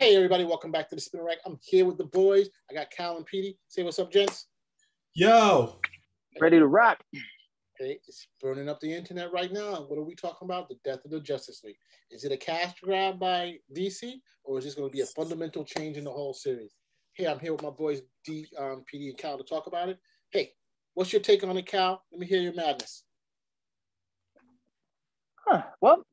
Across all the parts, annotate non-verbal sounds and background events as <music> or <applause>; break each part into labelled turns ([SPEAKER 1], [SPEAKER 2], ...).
[SPEAKER 1] Hey, everybody, welcome back to the Spinner Rack. I'm here with the boys. I got Cal and Petey. Say what's up, gents.
[SPEAKER 2] Yo.
[SPEAKER 3] Ready to rock.
[SPEAKER 1] Okay, it's burning up the internet right now. What are we talking about? The death of the Justice League. Is it a cash grab by DC, or is this going to be a fundamental change in the whole series? Hey, I'm here with my boys D, um, PD, and Cal to talk about it. Hey, what's your take on it, Cal? Let me hear your madness.
[SPEAKER 3] Huh. Well,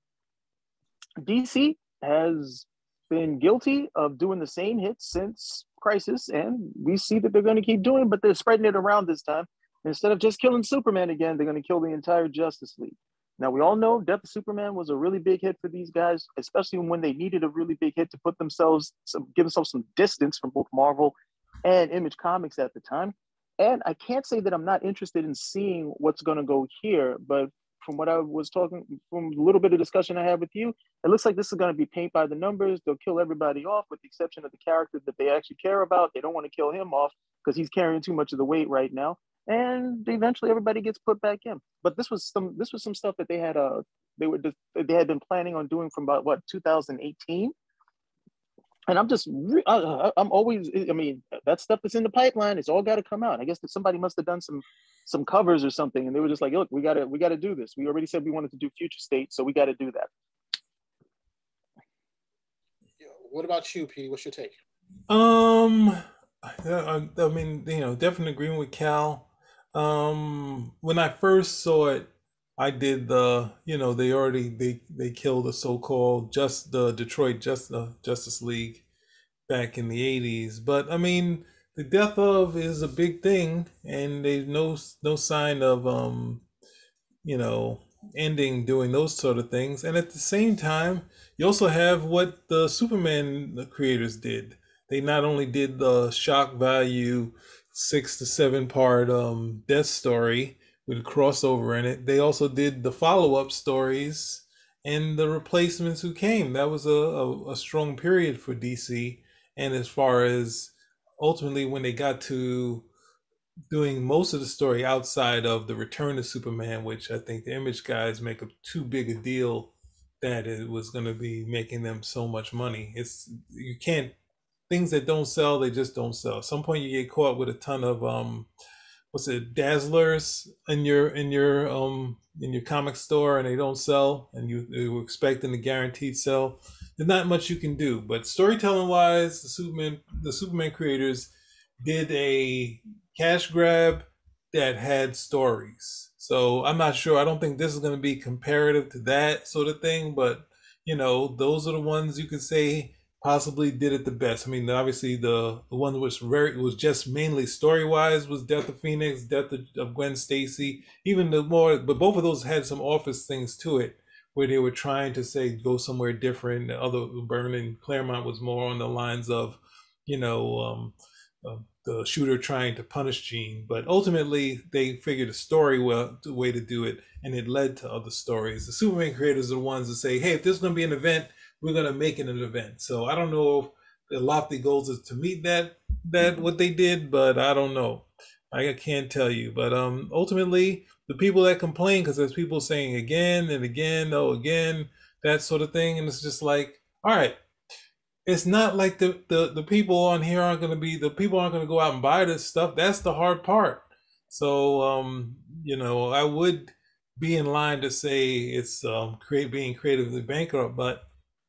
[SPEAKER 3] DC has been guilty of doing the same hits since Crisis, and we see that they're going to keep doing, but they're spreading it around this time. Instead of just killing Superman again, they're going to kill the entire Justice League. Now we all know Death of Superman was a really big hit for these guys, especially when they needed a really big hit to put themselves, some, give themselves some distance from both Marvel and Image Comics at the time. And I can't say that I'm not interested in seeing what's going to go here, but from what I was talking, from a little bit of discussion I had with you, it looks like this is going to be paint by the numbers. They'll kill everybody off with the exception of the character that they actually care about. They don't want to kill him off because he's carrying too much of the weight right now. And eventually everybody gets put back in. But this was some this was some stuff that they had uh they were they had been planning on doing from about what 2018 and I'm just, I'm always, I mean, that stuff that's in the pipeline, it's all got to come out. I guess that somebody must have done some, some covers or something, and they were just like, look, we got to, we got to do this. We already said we wanted to do future state, so we got to do that.
[SPEAKER 1] What about you, Pete? What's your take?
[SPEAKER 2] Um, I, I mean, you know, definitely agreeing with Cal. Um, when I first saw it, I did the, you know, they already they they killed the so-called just the Detroit Just uh, Justice League back in the 80s. But I mean, the death of is a big thing and there's no no sign of um you know, ending doing those sort of things. And at the same time, you also have what the Superman creators did. They not only did the shock value 6 to 7 part um death story, with crossover in it. They also did the follow up stories and the replacements who came. That was a, a, a, strong period for DC. And as far as ultimately when they got to doing most of the story outside of the return of Superman, which I think the image guys make a too big a deal that it was going to be making them so much money. It's you can't things that don't sell, they just don't sell. At some point you get caught with a ton of um what's it dazzlers in your in your um in your comic store and they don't sell and you, you were expecting a guaranteed sell. There's not much you can do but storytelling wise the superman the superman creators did a cash grab that had stories. So i'm not sure i don't think this is going to be comparative to that sort of thing but you know those are the ones you can say possibly did it the best. I mean, obviously the the one which very was just mainly story wise was Death of Phoenix, Death of, of Gwen Stacy. Even the more, but both of those had some office things to it where they were trying to say go somewhere different. The other Byrne and Claremont was more on the lines of, you know, um, uh, the shooter trying to punish Jean. But ultimately, they figured a story well way to do it, and it led to other stories. The Superman creators are the ones that say, hey, if there's going to be an event we're gonna make it an event. So I don't know if the lofty goals is to meet that that what they did, but I don't know. I can't tell you. But um ultimately the people that complain because there's people saying again and again, oh again, that sort of thing, and it's just like, all right, it's not like the the, the people on here aren't gonna be the people aren't gonna go out and buy this stuff. That's the hard part. So um, you know, I would be in line to say it's um create being creatively bankrupt, but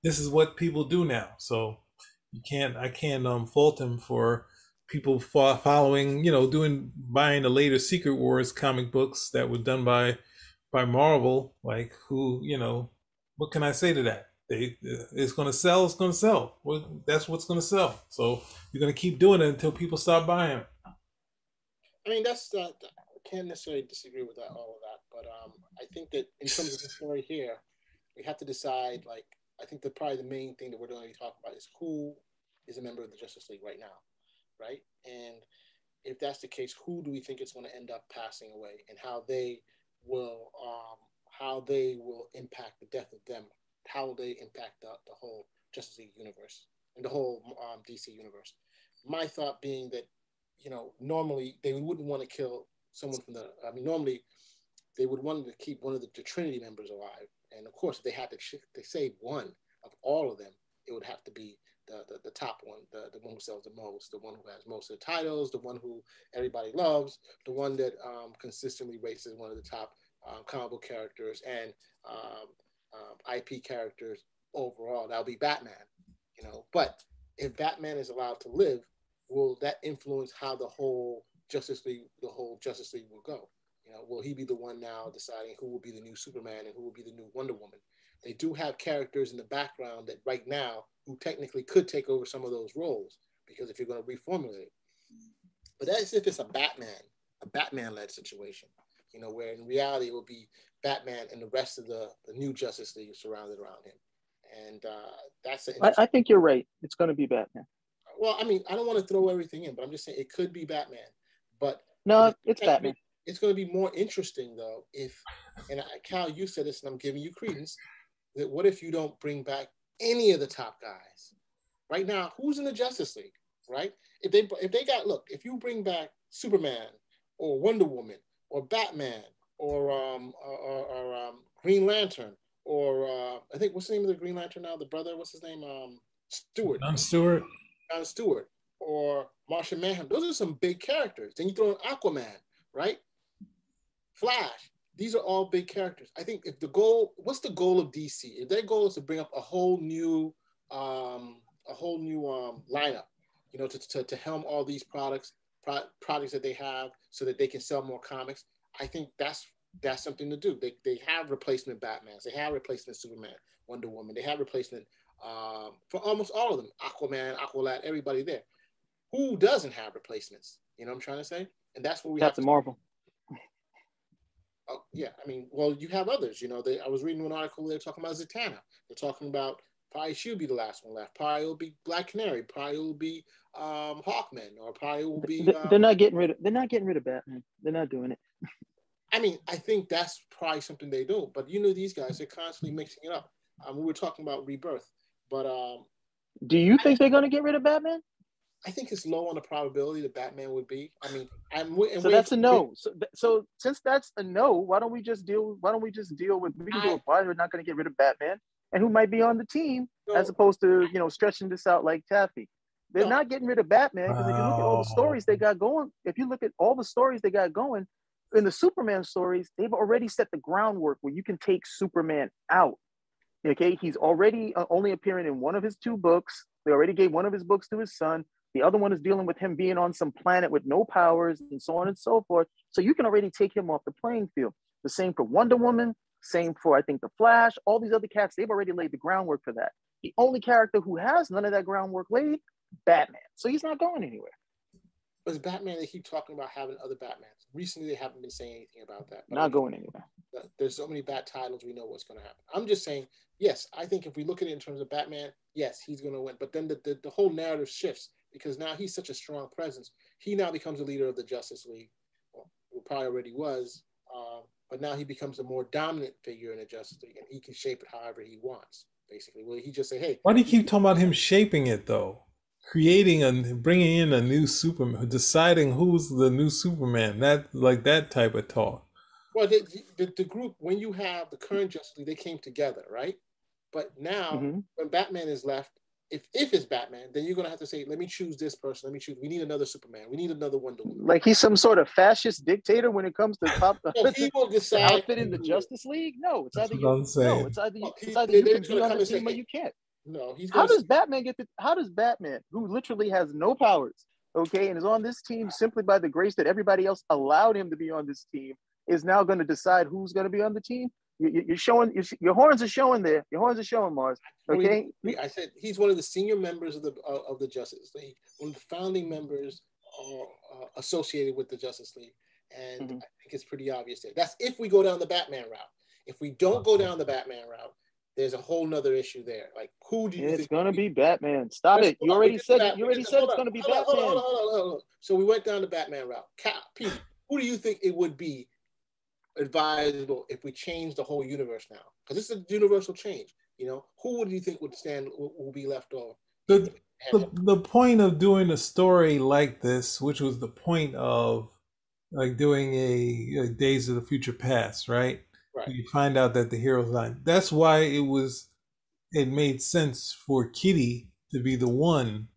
[SPEAKER 2] this is what people do now. So you can't I can't um fault him for people following you know doing buying the later Secret Wars comic books that were done by by Marvel. Like who you know what can I say to that? They it's gonna sell. It's gonna sell. Well, that's what's gonna sell. So you're gonna keep doing it until people stop buying.
[SPEAKER 1] I mean, that's uh, I can't necessarily disagree with that all of that, but um, I think that in terms of the story here, we have to decide like I think the probably the main thing that we're going to be talking about is who is a member of the Justice League right now, right? And if that's the case, who do we think is going to end up passing away, and how they will um, how they will impact the death of them, how will they impact the, the whole Justice League universe and the whole um, DC universe? My thought being that you know normally they wouldn't want to kill someone from the. I mean, normally they would want to keep one of the, the Trinity members alive and of course, if they had to, to save one of all of them, it would have to be the, the, the top one, the, the one who sells the most, the one who has most of the titles, the one who everybody loves, the one that um, consistently rates as one of the top um, characters and um, um IP characters overall. That'll be Batman, you know. But if Batman is allowed to live, will that influence how the whole Justice League, the whole Justice League will go? You know, will he be the one now deciding who will be the new Superman and who will be the new Wonder Woman? They do have characters in the background that right now who technically could take over some of those roles because if you're going to reformulate, but that's if it's a Batman, a Batman-led situation, you know, where in reality it will be Batman and the rest of the, the new Justice League surrounded around him, and uh, that's.
[SPEAKER 3] I, I think you're right. It's going to be Batman.
[SPEAKER 1] Well, I mean, I don't want to throw everything in, but I'm just saying it could be Batman. But
[SPEAKER 3] no, it's Batman.
[SPEAKER 1] It's going to be more interesting though if, and Cal, you said this, and I'm giving you credence. That what if you don't bring back any of the top guys? Right now, who's in the Justice League? Right? If they if they got look, if you bring back Superman or Wonder Woman or Batman or um or, or um, Green Lantern or uh, I think what's the name of the Green Lantern now? The brother, what's his name? Um, Stewart.
[SPEAKER 2] John Stewart.
[SPEAKER 1] John Stewart or Martian Manhunter. Those are some big characters. Then you throw in Aquaman, right? Flash. These are all big characters. I think if the goal, what's the goal of DC? If their goal is to bring up a whole new, um, a whole new um, lineup, you know, to, to, to helm all these products, pro- products that they have, so that they can sell more comics. I think that's that's something to do. They, they have replacement Batmans, they have replacement Superman, Wonder Woman, they have replacement um, for almost all of them. Aquaman, Aqualad, everybody there. Who doesn't have replacements? You know what I'm trying to say? And that's what we
[SPEAKER 3] Captain
[SPEAKER 1] have
[SPEAKER 3] to Marvel.
[SPEAKER 1] Oh, yeah, I mean, well, you have others. You know, they, I was reading an article. They're talking about Zatanna. They're talking about probably she'll be the last one left. Probably will be Black Canary. Probably will be um, Hawkman, or probably will be.
[SPEAKER 3] Um, they're not getting rid of. They're not getting rid of Batman. They're not doing it. <laughs>
[SPEAKER 1] I mean, I think that's probably something they do. But you know, these guys they're constantly mixing it up. Um, we were talking about rebirth, but um,
[SPEAKER 3] do you think they're going to get rid of Batman?
[SPEAKER 1] I think it's low on the probability that Batman would be. I mean, I'm
[SPEAKER 3] so that's a no. So, so since that's a no, why don't we just deal? Why don't we just deal with? We can I, deal with why we're not going to get rid of Batman and who might be on the team, no, as opposed to you know stretching this out like Taffy. They're no. not getting rid of Batman because if you look at all the stories they got going, if you look at all the stories they got going in the Superman stories, they've already set the groundwork where you can take Superman out. Okay, he's already uh, only appearing in one of his two books. They already gave one of his books to his son. The other one is dealing with him being on some planet with no powers and so on and so forth. So you can already take him off the playing field. The same for Wonder Woman, same for I think the Flash, all these other cats, they've already laid the groundwork for that. The only character who has none of that groundwork laid, Batman. So he's not going anywhere.
[SPEAKER 1] But Batman, they keep talking about having other Batmans. Recently, they haven't been saying anything about that.
[SPEAKER 3] Not going anywhere.
[SPEAKER 1] There's so many bad titles, we know what's going to happen. I'm just saying, yes, I think if we look at it in terms of Batman, yes, he's going to win. But then the, the, the whole narrative shifts because now he's such a strong presence. He now becomes a leader of the Justice League, well, probably already was, uh, but now he becomes a more dominant figure in the Justice League, and he can shape it however he wants. Basically, well, he just say, "Hey."
[SPEAKER 2] Why do you keep talking about him shaping it though? Creating and bringing in a new Superman, deciding who's the new Superman. That like that type of talk.
[SPEAKER 1] Well, the, the, the group when you have the current Justice League, they came together, right? But now, mm-hmm. when Batman is left, if if it's Batman, then you're gonna have to say, let me choose this person. Let me choose. We need another Superman. We need another Wonder Woman.
[SPEAKER 3] Like he's some sort of fascist dictator when it comes to top. <laughs>
[SPEAKER 1] no, he <laughs> will decide
[SPEAKER 3] outfit in the Justice League. No, it's either you. No, it's either, well, it's either you can be on the team or you can't.
[SPEAKER 1] No, he's.
[SPEAKER 3] How does Batman get the? How does Batman, who literally has no powers, okay, and is on this team simply by the grace that everybody else allowed him to be on this team, is now going to decide who's going to be on the team? You're showing your horns are showing there. Your horns are showing Mars. Okay.
[SPEAKER 1] I said he's one of the senior members of the uh, of the Justice League, one of the founding members uh, associated with the Justice League, and mm-hmm. I think it's pretty obvious there. That's if we go down the Batman route. If we don't go down the Batman route, there's a whole nother issue there. Like who do you?
[SPEAKER 3] It's gonna be Batman. Stop it! You already said. It. You already said it's gonna be Batman.
[SPEAKER 1] So we went down the Batman route. Cap, Pete, who do you think it would be advisable if we change the whole universe now? Because this is a universal change. You know, who would you think would stand will, be left off?
[SPEAKER 2] The, the the point of doing a story like this, which was the point of like doing a, a Days of the Future Past, right? Right. You find out that the hero's not. That's why it was. It made sense for Kitty to be the one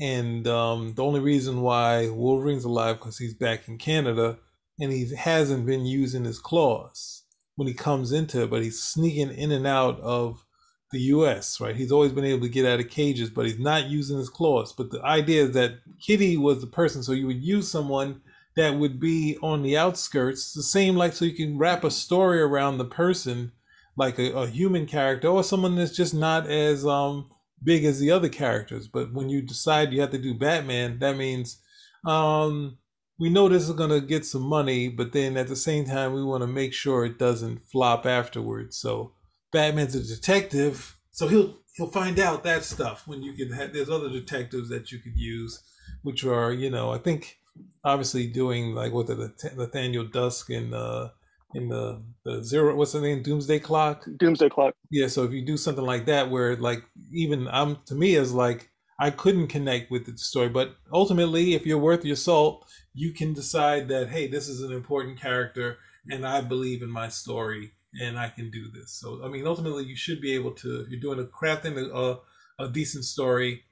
[SPEAKER 2] and um, the only reason why Wolverine's alive because he's back in Canada and he hasn't been using his claws when he comes into it, but he's sneaking in and out of the U.S. Right? He's always been able to get out of cages, but he's not using his claws. But the idea is that Kitty was the person, so you would use someone that would be on the outskirts, the same like so you can wrap a story around the person, like a, a human character or someone that's just not as um big as the other characters. But when you decide you have to do Batman, that means um, we know this is going to get some money, but then at the same time, we want to make sure it doesn't flop afterwards. So Batman's a detective, so he'll he'll find out that stuff when you can have. There's other detectives that you could use, which are you know I think obviously doing like what the Nathaniel Dusk and uh, in the the zero what's the name doomsday clock
[SPEAKER 3] doomsday clock
[SPEAKER 2] yeah so if you do something like that where like even i'm to me is like i couldn't connect with the story but ultimately if you're worth your salt you can decide that hey this is an important character and i believe in my story and i can do this. So i mean ultimately you should be able to if you're doing a crafting a, a decent story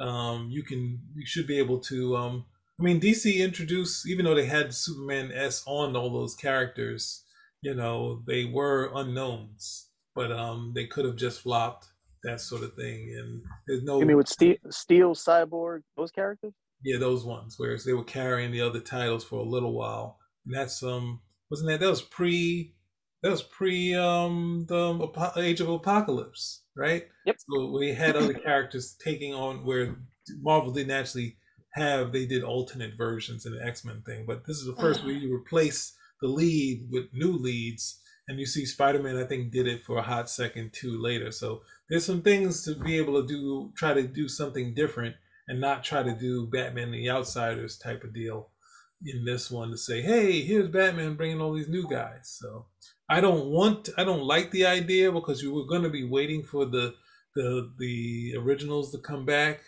[SPEAKER 2] um you can you should be able to um I mean, DC introduced, even though they had Superman S on all those characters, you know, they were unknowns, but um, they could have just flopped that sort of thing. And there's no.
[SPEAKER 3] You mean with Steel, Steel Cyborg, those characters?
[SPEAKER 2] Yeah, those ones. Whereas they were carrying the other titles for a little while, and that's um, wasn't that that was pre, that was pre um the Age of Apocalypse, right?
[SPEAKER 3] Yep.
[SPEAKER 2] So we had other <laughs> characters taking on where Marvel didn't actually have they did alternate versions in the X Men thing, but this is the first where you replace the lead with new leads, and you see Spider Man. I think did it for a hot second too later. So there's some things to be able to do, try to do something different, and not try to do Batman the Outsiders type of deal in this one to say, hey, here's Batman bringing all these new guys. So I don't want, I don't like the idea because you were going to be waiting for the the the originals to come back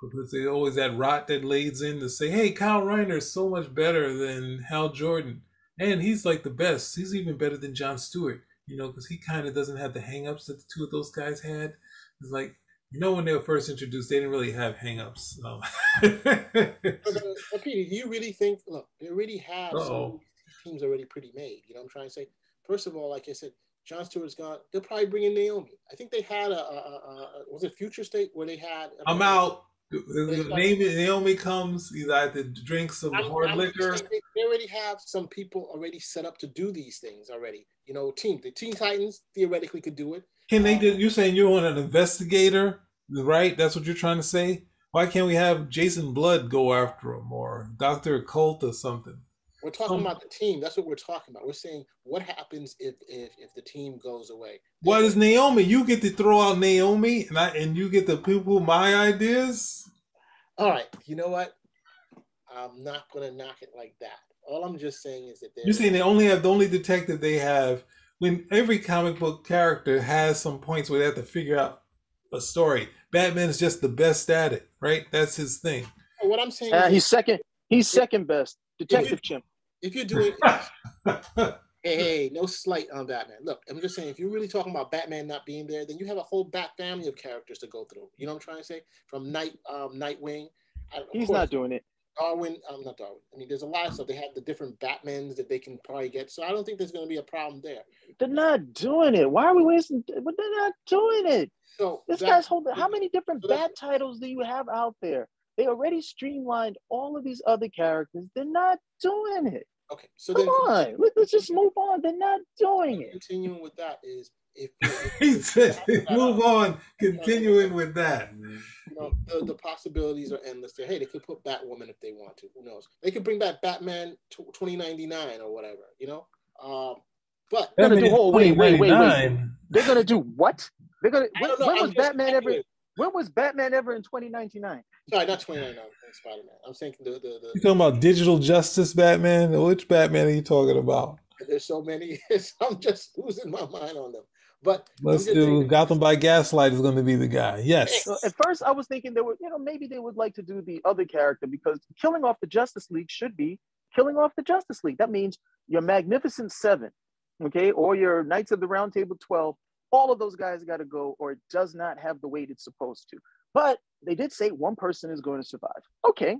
[SPEAKER 2] because there's always that rot that lays in to say, hey, Kyle Rayner is so much better than Hal Jordan. And he's like the best. He's even better than John Stewart, you know, because he kind of doesn't have the hangups that the two of those guys had. It's like, you know, when they were first introduced, they didn't really have hangups. Um.
[SPEAKER 1] but, Peter, do you really think, look, they already have some teams already pretty made. You know what I'm trying to say? First of all, like I said, John Stewart's gone. They'll probably bring in Naomi. I think they had a, a, a, a was it Future State where they had.
[SPEAKER 2] I'm out. Name it, Naomi comes. You to drink some I'm, hard I'm liquor.
[SPEAKER 1] They already have some people already set up to do these things already. You know, team the Teen Titans theoretically could do it.
[SPEAKER 2] Can they? Um, do, you're saying you want an investigator, right? That's what you're trying to say. Why can't we have Jason Blood go after him or Doctor Occult or something?
[SPEAKER 1] We're talking um, about the team. That's what we're talking about. We're saying what happens if if, if the team goes away.
[SPEAKER 2] What is Naomi? You get to throw out Naomi, and I and you get to people my ideas.
[SPEAKER 1] All right. You know what? I'm not gonna knock it like that. All I'm just saying is that
[SPEAKER 2] you're saying they only have the only detective they have. When every comic book character has some points where they have to figure out a story. Batman is just the best at it, right? That's his thing.
[SPEAKER 1] What I'm saying,
[SPEAKER 3] uh, he's second. He's second best. Detective Chimp
[SPEAKER 1] if you're doing <laughs> hey, hey, no slight on Batman. Look, I'm just saying, if you're really talking about Batman not being there, then you have a whole Bat family of characters to go through. You know what I'm trying to say? From Night, um, Nightwing.
[SPEAKER 3] He's course, not doing it.
[SPEAKER 1] Darwin, I'm um, not Darwin. I mean, there's a lot of stuff. They have the different Batmans that they can probably get. So I don't think there's going to be a problem there.
[SPEAKER 3] They're not doing it. Why are we wasting? But they're not doing it. So this guy's holding. How many different so Bat titles do you have out there? They already streamlined all of these other characters. They're not doing it.
[SPEAKER 1] Okay, so
[SPEAKER 3] Come
[SPEAKER 1] then
[SPEAKER 3] on, let's just move on. They're not doing it.
[SPEAKER 1] Continuing with that is if, <laughs>
[SPEAKER 2] if he said move on. Continuing with that.
[SPEAKER 1] You know, the, the possibilities are endless. There, hey, they could put Batwoman if they want to. Who knows? They could bring back Batman twenty ninety nine or whatever. You know, um, but
[SPEAKER 3] they're gonna do. Oh, wait, wait, wait, wait. They're gonna do what? They're gonna. When, when was Batman ever? When was Batman ever in 2099?
[SPEAKER 1] Sorry, not 2099. Uh, Spider Man. I'm saying the, the, the
[SPEAKER 2] You talking about digital justice Batman? Which Batman are you talking about?
[SPEAKER 1] There's so many. <laughs> I'm just losing my mind on them. But
[SPEAKER 2] let's do Gotham by Gaslight is going to be the guy. Yes.
[SPEAKER 3] At first, I was thinking they would, you know, maybe they would like to do the other character because killing off the Justice League should be killing off the Justice League. That means your Magnificent Seven, okay, or your Knights of the Round Table Twelve all of those guys got to go, or it does not have the weight it's supposed to. But they did say one person is going to survive. Okay,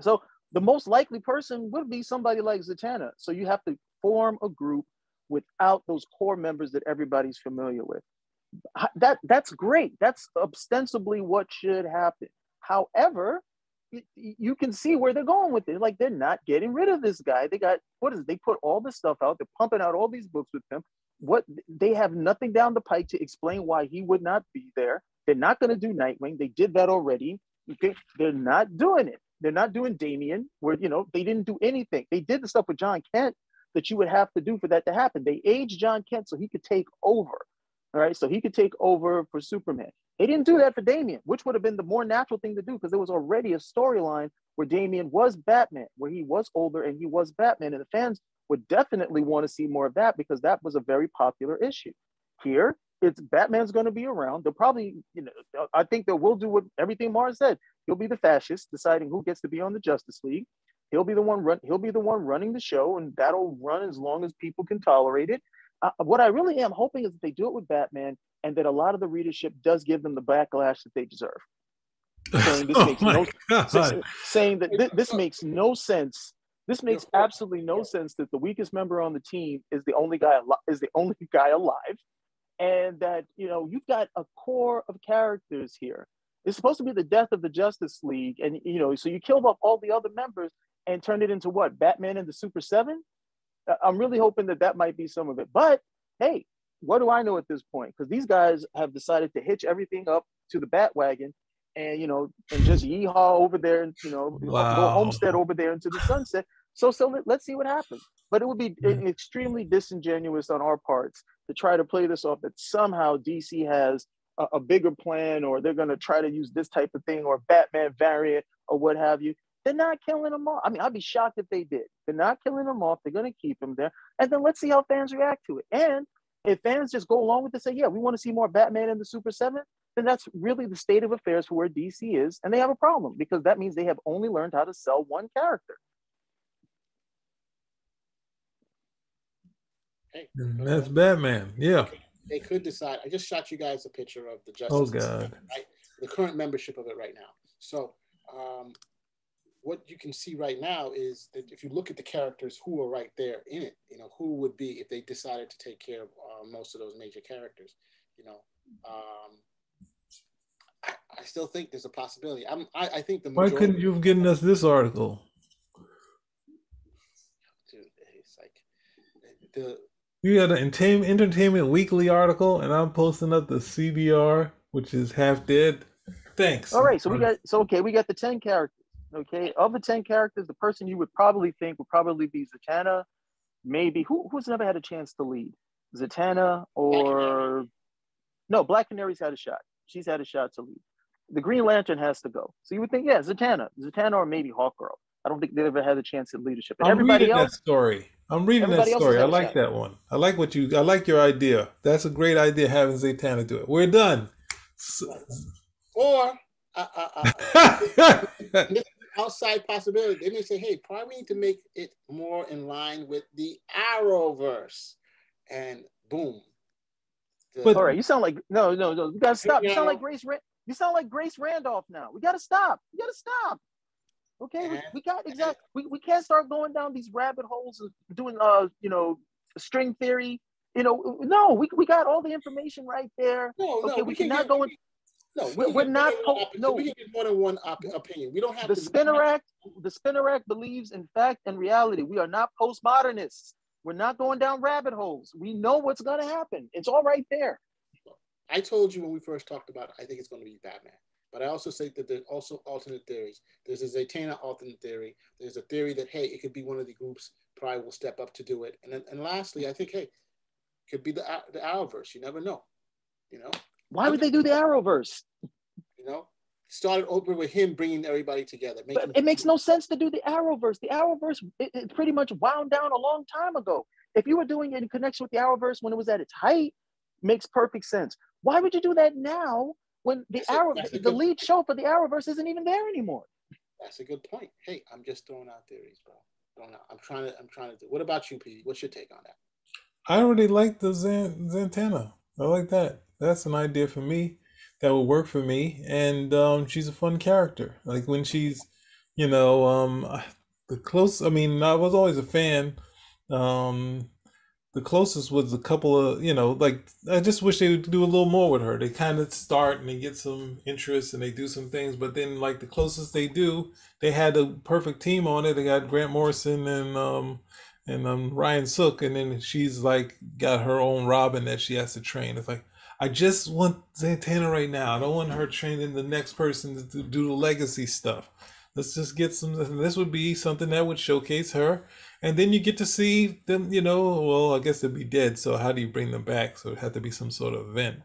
[SPEAKER 3] so the most likely person would be somebody like Zatanna. So you have to form a group without those core members that everybody's familiar with. That that's great. That's ostensibly what should happen. However, you can see where they're going with it. Like they're not getting rid of this guy. They got what is it? They put all this stuff out. They're pumping out all these books with him. What they have nothing down the pike to explain why he would not be there. They're not going to do Nightwing. They did that already. Okay, they're not doing it. They're not doing Damian, where you know they didn't do anything. They did the stuff with Jon Kent that you would have to do for that to happen. They aged Jon Kent so he could take over. All right, so he could take over for Superman. They didn't do that for Damian, which would have been the more natural thing to do because there was already a storyline where Damian was Batman, where he was older and he was Batman, and the fans would definitely want to see more of that because that was a very popular issue. Here, it's Batman's going to be around. They'll probably, you know, I think they will do what everything Mars said. He'll be the fascist, deciding who gets to be on the Justice League. He'll be the one run. He'll be the one running the show, and that'll run as long as people can tolerate it. Uh, what I really am hoping is that they do it with Batman, and that a lot of the readership does give them the backlash that they deserve. Saying this <laughs> oh makes no <laughs> God. saying that th- this makes no sense. This makes absolutely no sense that the weakest member on the team is the only guy al- is the only <laughs> guy alive, and that you know you've got a core of characters here. It's supposed to be the death of the Justice League, and you know so you kill off all the other members and turn it into what Batman and the Super Seven. I'm really hoping that that might be some of it. But hey, what do I know at this point? Because these guys have decided to hitch everything up to the bat wagon and you know and just yeehaw over there and you know wow. go homestead over there into the sunset. So so let, let's see what happens. But it would be mm-hmm. extremely disingenuous on our parts to try to play this off that somehow DC has a, a bigger plan or they're going to try to use this type of thing or Batman variant or what have you. They're not killing them all. I mean, I'd be shocked if they did. They're not killing them off. They're going to keep them there. And then let's see how fans react to it. And if fans just go along with it, say, yeah, we want to see more Batman in the Super 7, then that's really the state of affairs for where DC is. And they have a problem because that means they have only learned how to sell one character.
[SPEAKER 2] Hey, that's Batman. Yeah.
[SPEAKER 1] They could decide. I just shot you guys a picture of the
[SPEAKER 2] Justice. Oh God!
[SPEAKER 1] right? The current membership of it right now. So um, what you can see right now is that if you look at the characters who are right there in it, you know, who would be if they decided to take care of uh, most of those major characters, you know, um, I, I, still think there's a possibility. I'm, I, I think the
[SPEAKER 2] why couldn't you have given us this article?
[SPEAKER 1] Dude, it's like the
[SPEAKER 2] you had an entertainment, entertainment weekly article, and I'm posting up the CBR, which is half dead. Thanks.
[SPEAKER 3] All right, so we got so okay, we got the ten characters. Okay, of the ten characters, the person you would probably think would probably be Zatanna. Maybe who who's never had a chance to lead? Zatanna or no? Black Canary's had a shot. She's had a shot to lead. The Green Lantern has to go. So you would think, yeah, Zatanna, Zatanna, or maybe Hawkgirl. I don't think they ever had a chance at leadership.
[SPEAKER 2] And I'm everybody reading else, that story. I'm reading that story. I like that one. I like what you. I like your idea. That's a great idea having Zatanna do it. We're done.
[SPEAKER 1] Or uh, uh, uh, <laughs> outside possibility. They may say, hey, probably need to make it more in line with the Arrowverse. And boom.
[SPEAKER 3] The, but, all right, you sound like no, no, no. You gotta stop. You, sound like Grace. you sound like Grace Randolph now. We gotta stop. We gotta stop. Okay, we, we, got exactly. We, we can't start going down these rabbit holes of doing uh you know string theory. You know, no, we, we got all the information right there.
[SPEAKER 1] No,
[SPEAKER 3] okay,
[SPEAKER 1] no,
[SPEAKER 3] we, we cannot go in.
[SPEAKER 1] No, we're, we're not. Po- no, we can get more than one op- opinion. We don't have
[SPEAKER 3] the to Spinner Rack. The Spinner Rack believes in fact and reality. We are not postmodernists. We're not going down rabbit holes. We know what's going to happen. It's all right there.
[SPEAKER 1] I told you when we first talked about it, I think it's going to be Batman. But I also say that there's also alternate theories. There's a Zatanna alternate theory. There's a theory that, hey, it could be one of the groups probably will step up to do it. And then, and lastly, I think, hey, could be the, the Arrowverse. You never know. You know,
[SPEAKER 3] why would they do the Arrowverse?
[SPEAKER 1] You know, started over with him bringing everybody together.
[SPEAKER 3] But it makes no sense to do the Arrowverse. The Arrowverse it, it, pretty much wound down a long time ago. If you were doing it in connection with the Arrowverse when it was at its height, makes perfect sense. Why would you do that now when the that's Arrow, a, the lead show for the Arrowverse isn't even there anymore?
[SPEAKER 1] That's a good point. Hey, I'm just throwing out theories, bro. I'm trying to. I'm trying to. Do, what about you, Pete? What's your take on that?
[SPEAKER 2] I already like the Zan, Zatanna I like that. That's an idea for me that would work for me. And um, she's a fun character. Like when she's, you know, um, the close. I mean, I was always a fan. Um, the closest was a couple of, you know, like I just wish they would do a little more with her. They kind of start and they get some interest and they do some things, but then like the closest they do, they had a perfect team on it. They got Grant Morrison and um and um Ryan Sook, and then she's like got her own Robin that she has to train. It's like I just want Zatanna right now. I don't want her training the next person to do the legacy stuff. Let's just get some. This would be something that would showcase her, and then you get to see them. You know, well, I guess they'd be dead. So how do you bring them back? So it had to be some sort of event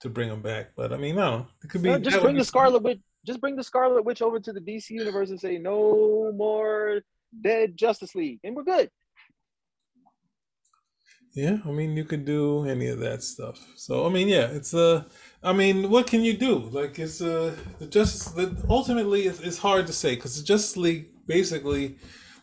[SPEAKER 2] to bring them back. But I mean, no, it could be.
[SPEAKER 3] No, just bring the Scarlet Witch. Just bring the Scarlet Witch over to the DC universe and say no more dead Justice League, and we're good.
[SPEAKER 2] Yeah, I mean, you could do any of that stuff. So, I mean, yeah, it's a. Uh, I mean, what can you do? Like, it's a uh, the Justice. The, ultimately, it's, it's hard to say because the Justice League basically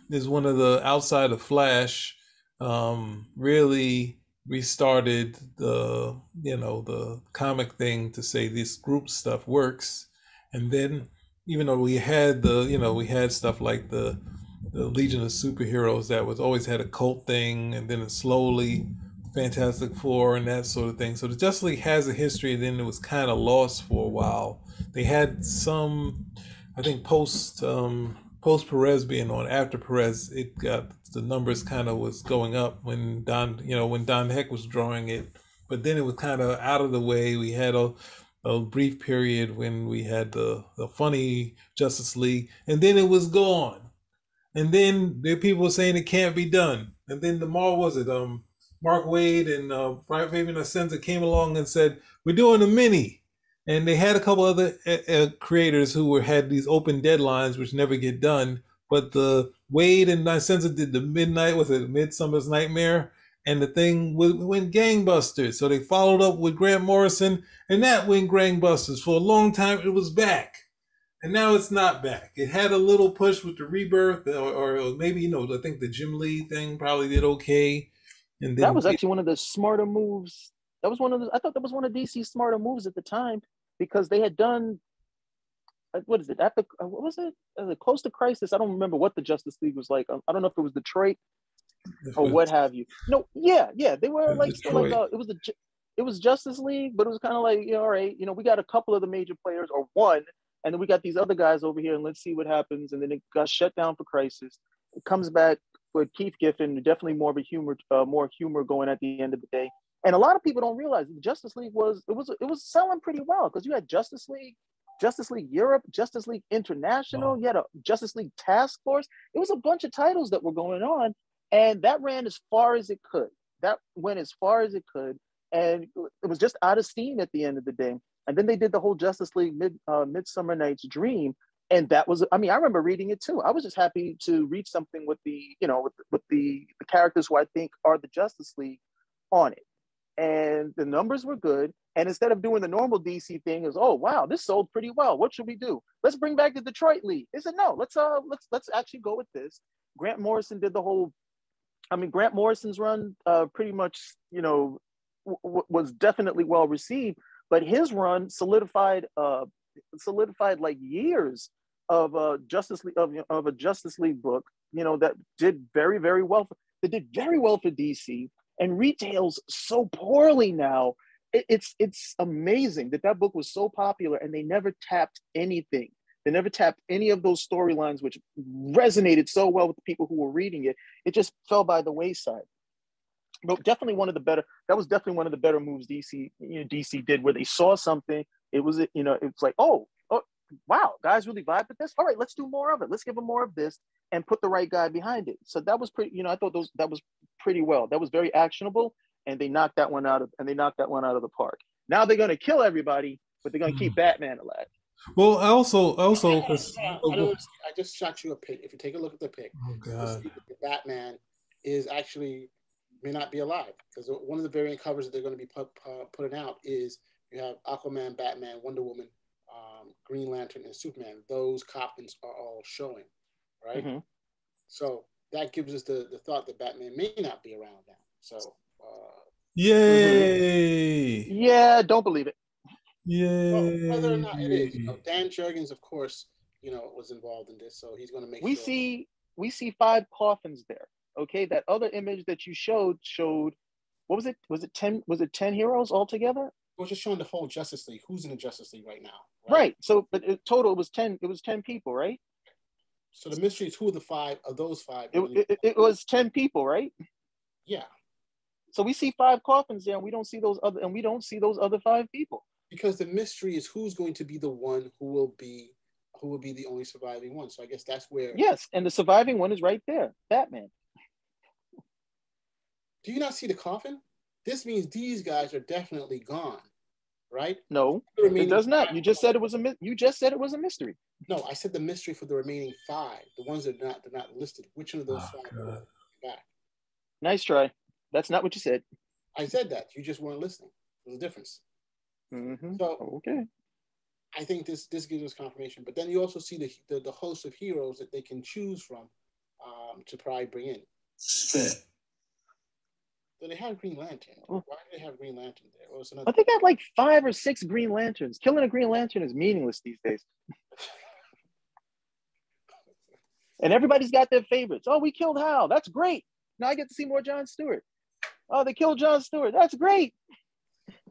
[SPEAKER 2] is one of the outside of Flash. Um, really restarted the you know the comic thing to say this group stuff works, and then even though we had the you know we had stuff like the the Legion of Superheroes that was always had a cult thing, and then slowly Fantastic Four and that sort of thing. So the Justice League has a history, and then it was kind of lost for a while. They had some, I think, post um, post Perez being on. After Perez, it got the numbers kind of was going up when Don, you know, when Don Heck was drawing it, but then it was kind of out of the way. We had a a brief period when we had the the funny Justice League, and then it was gone. And then there people saying it can't be done. And then the mall was it? Um, Mark Waid and uh, Fabian Nicieza came along and said, "We're doing a mini." And they had a couple other uh, uh, creators who were had these open deadlines which never get done. But the Wade and Nicieza did the midnight was it Midsummer's Nightmare, and the thing went gangbusters. So they followed up with Grant Morrison, and that went gangbusters for a long time. It was back and now it's not back. It had a little push with the rebirth, or, or maybe you know, I think the Jim Lee thing probably did okay.
[SPEAKER 3] And that was actually one of the smarter moves. That was one of the. I thought that was one of DC's smarter moves at the time because they had done. Uh, what is it? At the uh, what was it? Was it close to crisis? I don't remember what the Justice League was like. I don't know if it was Detroit <laughs> or what have you. No, yeah, yeah, they were like still like uh, it was the it was Justice League, but it was kind of like you know, all right, you know, we got a couple of the major players or one and then we got these other guys over here, and let's see what happens. And then it got shut down for Crisis. It comes back with Keith Giffen, definitely more of a humor, uh, more humor going at the end of the day. And a lot of people don't realize Justice League was it was it was selling pretty well because you had Justice League, Justice League Europe, Justice League International, wow. you had a Justice League Task Force. It was a bunch of titles that were going on, and that ran as far as it could. That went as far as it could, and it was just out of steam at the end of the day. And then they did the whole Justice League mid uh, Midsummer Night's Dream, and that was I mean I remember reading it too. I was just happy to read something with the you know with with the, the characters who I think are the Justice League on it, and the numbers were good. And instead of doing the normal DC thing, is oh wow this sold pretty well. What should we do? Let's bring back the Detroit League. They said no. Let's uh let's let's actually go with this. Grant Morrison did the whole. I mean Grant Morrison's run uh pretty much you know w- was definitely well received but his run solidified uh, solidified like years of a Justice League of, of a Justice League book, you know, that did very, very well. For, that did very well for DC and retails so poorly now. It, it's it's amazing that that book was so popular and they never tapped anything. They never tapped any of those storylines which resonated so well with the people who were reading it. It just fell by the wayside but definitely one of the better. That was definitely one of the better moves DC you know, DC did, where they saw something. It was you know it's like oh oh wow guys really vibe with this. All right, let's do more of it. Let's give them more of this and put the right guy behind it. So that was pretty. You know I thought those that was pretty well. That was very actionable, and they knocked that one out of and they knocked that one out of the park. Now they're gonna kill everybody, but they're gonna keep hmm. Batman alive.
[SPEAKER 2] Well, I also also I,
[SPEAKER 1] I, I, just shot you a pic. If you take a look at the pic,
[SPEAKER 2] oh god,
[SPEAKER 1] Batman is actually may not be alive because one of the variant covers that they're going to be put, uh, putting out is you have Aquaman, Batman, Wonder Woman, um, Green Lantern, and Superman. Those coffins are all showing, right? Mm-hmm. So that gives us the, the thought that Batman may not be around now. So uh,
[SPEAKER 2] Yay!
[SPEAKER 3] Yeah, don't believe it.
[SPEAKER 2] Yay!
[SPEAKER 1] Well, whether or not it is, you know, Dan Jurgens, of course, you know, was involved in this, so he's going to make.
[SPEAKER 3] We
[SPEAKER 1] sure.
[SPEAKER 3] see we see five coffins there. Okay, that other image that you showed showed what was it? Was it ten? Was it ten heroes altogether?
[SPEAKER 1] We're just showing the whole Justice League. Who's in the Justice League right now?
[SPEAKER 3] Right. So, but it, total it was ten. It was ten people, right?
[SPEAKER 1] So the mystery is who of the five of those five?
[SPEAKER 3] It, it, it was ten people, right?
[SPEAKER 1] yeah,
[SPEAKER 3] So we see five coffins there, and we don't see those other, and we don't see those other five people.
[SPEAKER 1] because the mystery is who's going to be the one who will be who will be the only surviving one. So I guess that's where.
[SPEAKER 3] Yes, and the surviving one is right there, Batman.
[SPEAKER 1] Do you not see the coffin? This means these guys are definitely gone, right?
[SPEAKER 3] No, it does not. You just said it was a my- you just said it was a mystery.
[SPEAKER 1] No, I said the mystery for the remaining five, the ones that are not they're not listed. Which one of those
[SPEAKER 2] Oh,
[SPEAKER 1] five are back?
[SPEAKER 3] Nice try. That's not what you said.
[SPEAKER 1] I said that. You just weren't listening. There's a difference.
[SPEAKER 3] Mhm.
[SPEAKER 1] So
[SPEAKER 3] Okay.
[SPEAKER 1] I think this this gives us confirmation. But then you also see the the, the host of heroes that they can choose from um, to probably bring in.
[SPEAKER 2] Spit.
[SPEAKER 1] So they have Green Lantern.
[SPEAKER 3] Oh.
[SPEAKER 1] Why do they have Green Lantern there? Well, it's another.
[SPEAKER 3] But they got like five or six Green Lanterns. Killing a Green Lantern is meaningless these days. <laughs> And everybody's got their favorites. Oh, we killed Hal. That's great. Now I get to see more John Stewart. Oh, they killed John Stewart. That's great.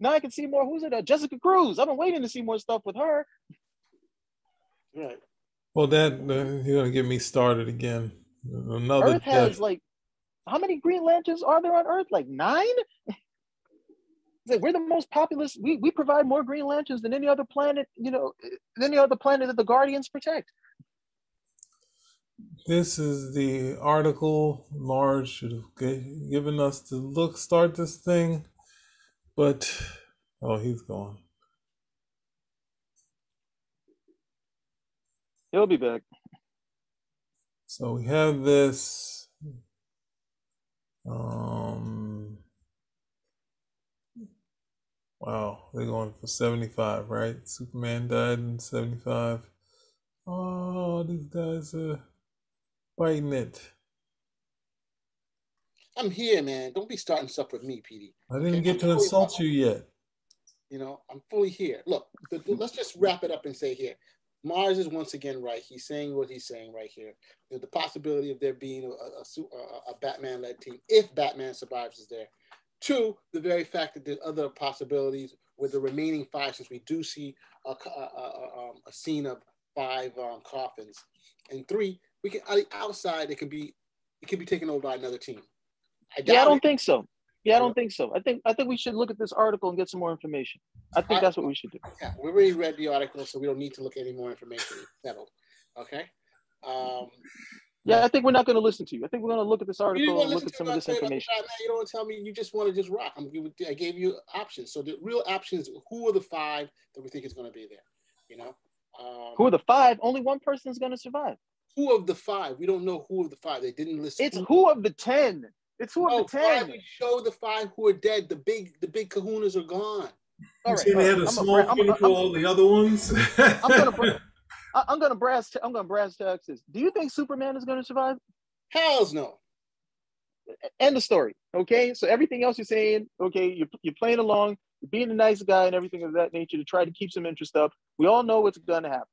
[SPEAKER 3] Now I can see more. Who's it? Uh, Jessica Cruz. I've been waiting to see more stuff with her.
[SPEAKER 1] Right.
[SPEAKER 2] Well, that uh, you're gonna get me started again. Another
[SPEAKER 3] Earth has
[SPEAKER 2] death.
[SPEAKER 3] like, how many Green Lanterns are there on Earth? Like nine? It's like we're the most populous. We, we provide more Green Lanterns than any other planet, you know, than any other planet that the Guardians protect.
[SPEAKER 2] This is the article Marge should have given us to look start this thing, but oh, he's gone.
[SPEAKER 3] He'll be back.
[SPEAKER 2] So we have this. Um. Wow, they're going for 75, right? Superman died in 75. Oh, these guys are fighting it.
[SPEAKER 1] I'm here, man. Don't be starting stuff with me, PD.
[SPEAKER 2] I didn't
[SPEAKER 1] Okay,
[SPEAKER 2] get to insult you yet.
[SPEAKER 1] You know, I'm fully here. Look, the, the- let's just wrap it up and say here. Mars is once again right. He's saying what he's saying right here. The, the possibility of there being a, a, a a- a Batman-led team, if Batman survives, is there. Two, the very fact that there's other possibilities with the remaining five, since we do see a, a, a, a, um, scene of five um, coffins. And three, we can on the outside it can be it can be taken over by another team. I
[SPEAKER 3] Yeah, I don't
[SPEAKER 1] it.
[SPEAKER 3] think so. Yeah, I don't think so. I think I think we should look at this article and get some more information. I think that's what we should do.
[SPEAKER 1] Yeah, we already read the article, so we don't need to look at any more information. It's settled. Okay. Um,
[SPEAKER 3] Yeah, I think we're not going to listen to you. I think we're going to look at this article and look at some of this
[SPEAKER 1] said about the
[SPEAKER 3] information.
[SPEAKER 1] You don't want to tell me you just want to just rock. I'm I gave you options. So the real options: who are the five that we think is going to be there? You know, um,
[SPEAKER 3] Who are the five? Only one person is going to survive.
[SPEAKER 1] who of the five? We don't know who of the five. They didn't list.
[SPEAKER 3] It's who of the ten. It's who
[SPEAKER 1] No,
[SPEAKER 3] of the
[SPEAKER 1] why
[SPEAKER 3] ten.
[SPEAKER 1] we show the five who are dead. The big, the big Kahunas are gone.
[SPEAKER 3] All
[SPEAKER 2] You
[SPEAKER 3] right,
[SPEAKER 2] saying they had a
[SPEAKER 3] I'm
[SPEAKER 2] small
[SPEAKER 3] bra- I'm-
[SPEAKER 2] for all the other ones?
[SPEAKER 3] I'm gonna bra- <laughs> I- I'm gonna brass. I'm gonna brass tacks this. Do you think Superman is gonna survive?
[SPEAKER 1] Hell's no.
[SPEAKER 3] End of story. Okay. So everything else you're saying, okay, you're you're playing along, you're being a nice guy and everything of that nature to try to keep some interest up. We all know what's gonna happen.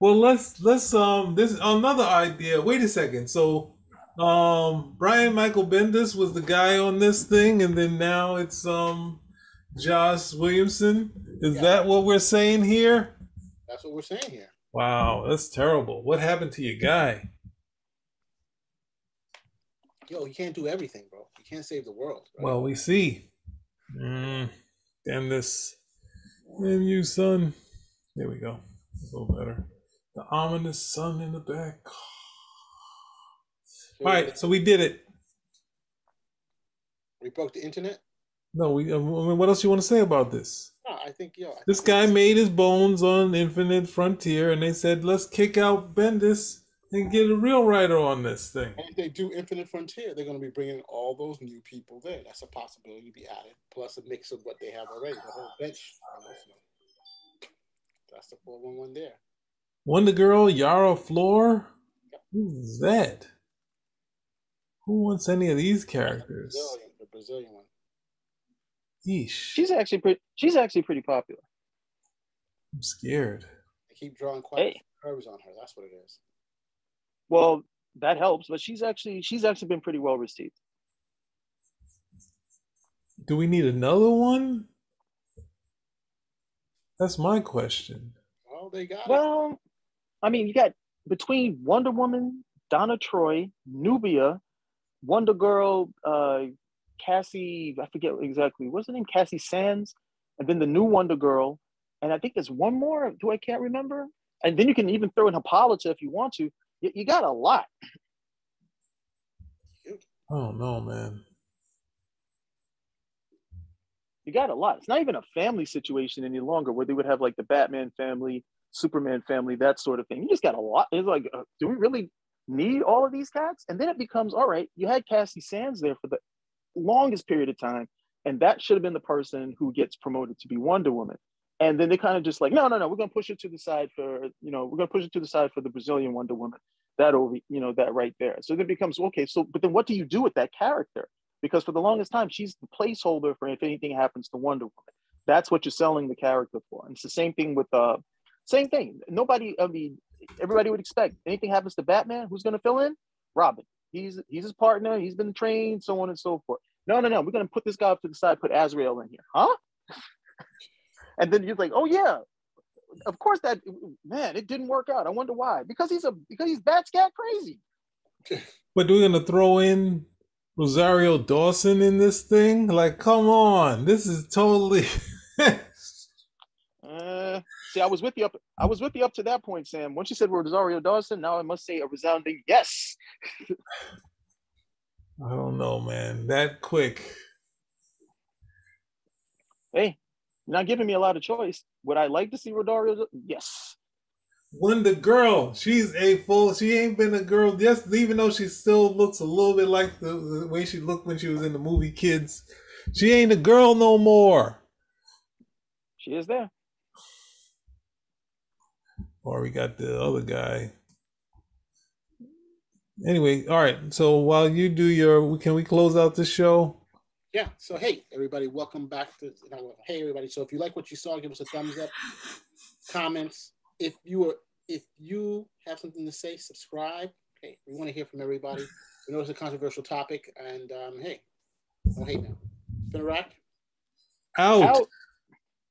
[SPEAKER 2] Well, let's let's um this another idea. Wait a second. So, um Brian Michael Bendis was the guy on this thing, and then now it's um Josh Williamson. Is
[SPEAKER 1] Yeah.
[SPEAKER 2] that what we're saying here?
[SPEAKER 1] That's what we're saying here.
[SPEAKER 2] Wow, that's terrible. What happened to your guy?
[SPEAKER 1] Yo, you can't do everything, bro. You can't save the world. right?
[SPEAKER 2] Well, we see. Mm, damn this. Damn you, son. There we go. A little better. The ominous sun in the back. All right, so we did it.
[SPEAKER 1] we broke the internet.
[SPEAKER 2] No, we. Um, I mean, what else you want to say about this?
[SPEAKER 1] No, I think yo. I
[SPEAKER 2] This
[SPEAKER 1] think
[SPEAKER 2] guy made his bones on Infinite Frontier, and they said, "Let's kick out Bendis and get a real writer on this thing."
[SPEAKER 1] And if they do Infinite Frontier, they're going to be bringing all those new people there. That's a possibility to be added, plus a mix of what they have already, the whole bench. you know, so That's the 411 there.
[SPEAKER 2] Wonder Girl, Yara Flor. Who's that? Who wants any of these characters?
[SPEAKER 1] Brazilian, the Brazilian one.
[SPEAKER 2] Yeesh.
[SPEAKER 3] She's actually pretty. She's actually pretty popular.
[SPEAKER 2] I'm scared.
[SPEAKER 1] They keep drawing quite
[SPEAKER 3] Hey.
[SPEAKER 1] curves on her. That's what it is.
[SPEAKER 3] Well, that helps, but she's actually she's actually been pretty well received.
[SPEAKER 2] Do we need another one? That's my question.
[SPEAKER 1] Well, they got it.
[SPEAKER 3] Well, I mean, you got between Wonder Woman, Donna Troy, Nubia, Wonder Girl, uh, Cassie, I forget exactly, what's her name? Cassie Sands, and then the new Wonder Girl. And I think there's one more, do I can't remember? And then you can even throw in Hippolyta if you want to. You, you got a lot.
[SPEAKER 2] Oh don't man.
[SPEAKER 3] You got a lot. It's not even a family situation any longer where they would have like the Batman family, Superman family, that sort of thing. You just got a lot. It's like, uh, do we really need all of these cats? And then it becomes all right. You had Cassie Sands there for the longest period of time, and that should have been the person who gets promoted to be Wonder Woman. And then they kind of just like, no, no, no, we're gonna push it to the side for, you know, we're gonna push it to the side for the Brazilian Wonder Woman. That over, you know, that right there. So then it becomes okay. So, but then what do you do with that character? Because for the longest time, she's the placeholder for if anything happens to Wonder Woman. That's what you're selling the character for. And it's the same thing with uh same thing. Nobody, I mean, everybody would expect anything happens to Batman, who's gonna fill in? Robin. He's he's his partner, he's been trained, so on and so forth. No, no, no, we're gonna put this guy up to the side, put Azrael in here. Huh? <laughs> and then you're like, oh yeah, of course that man, it didn't work out. I wonder why. Because he's a because he's bat scat crazy. <laughs>
[SPEAKER 2] But we're gonna throw in Rosario Dawson in this thing? Like, come on, this is totally. <laughs>
[SPEAKER 3] See, I was with you up. I was with you up to that point, Sam. Once you said Rosario Dawson, now I must say a resounding yes. <laughs>
[SPEAKER 2] I don't know, man. That quick.
[SPEAKER 3] Hey, you're not giving me a lot of choice. Would I like to see Rosario? Yes.
[SPEAKER 2] Wonder Girl. She's a full. She ain't been a girl. Yes, even though she still looks a little bit like the, the way she looked when she was in the movie Kids. She ain't a girl no more.
[SPEAKER 3] She is there.
[SPEAKER 2] Or we got the other guy. Anyway, all right. So while you do your, can we close out the show?
[SPEAKER 1] Yeah. So hey, everybody, welcome back to. Hey, everybody. So if you like what you saw, give us a thumbs up, comments. If you are, if you have something to say, subscribe. Okay, we want to hear from everybody. We know it's a controversial topic, and um, hey, no hate now. It's Spinner Rack.
[SPEAKER 2] Out.
[SPEAKER 3] Out.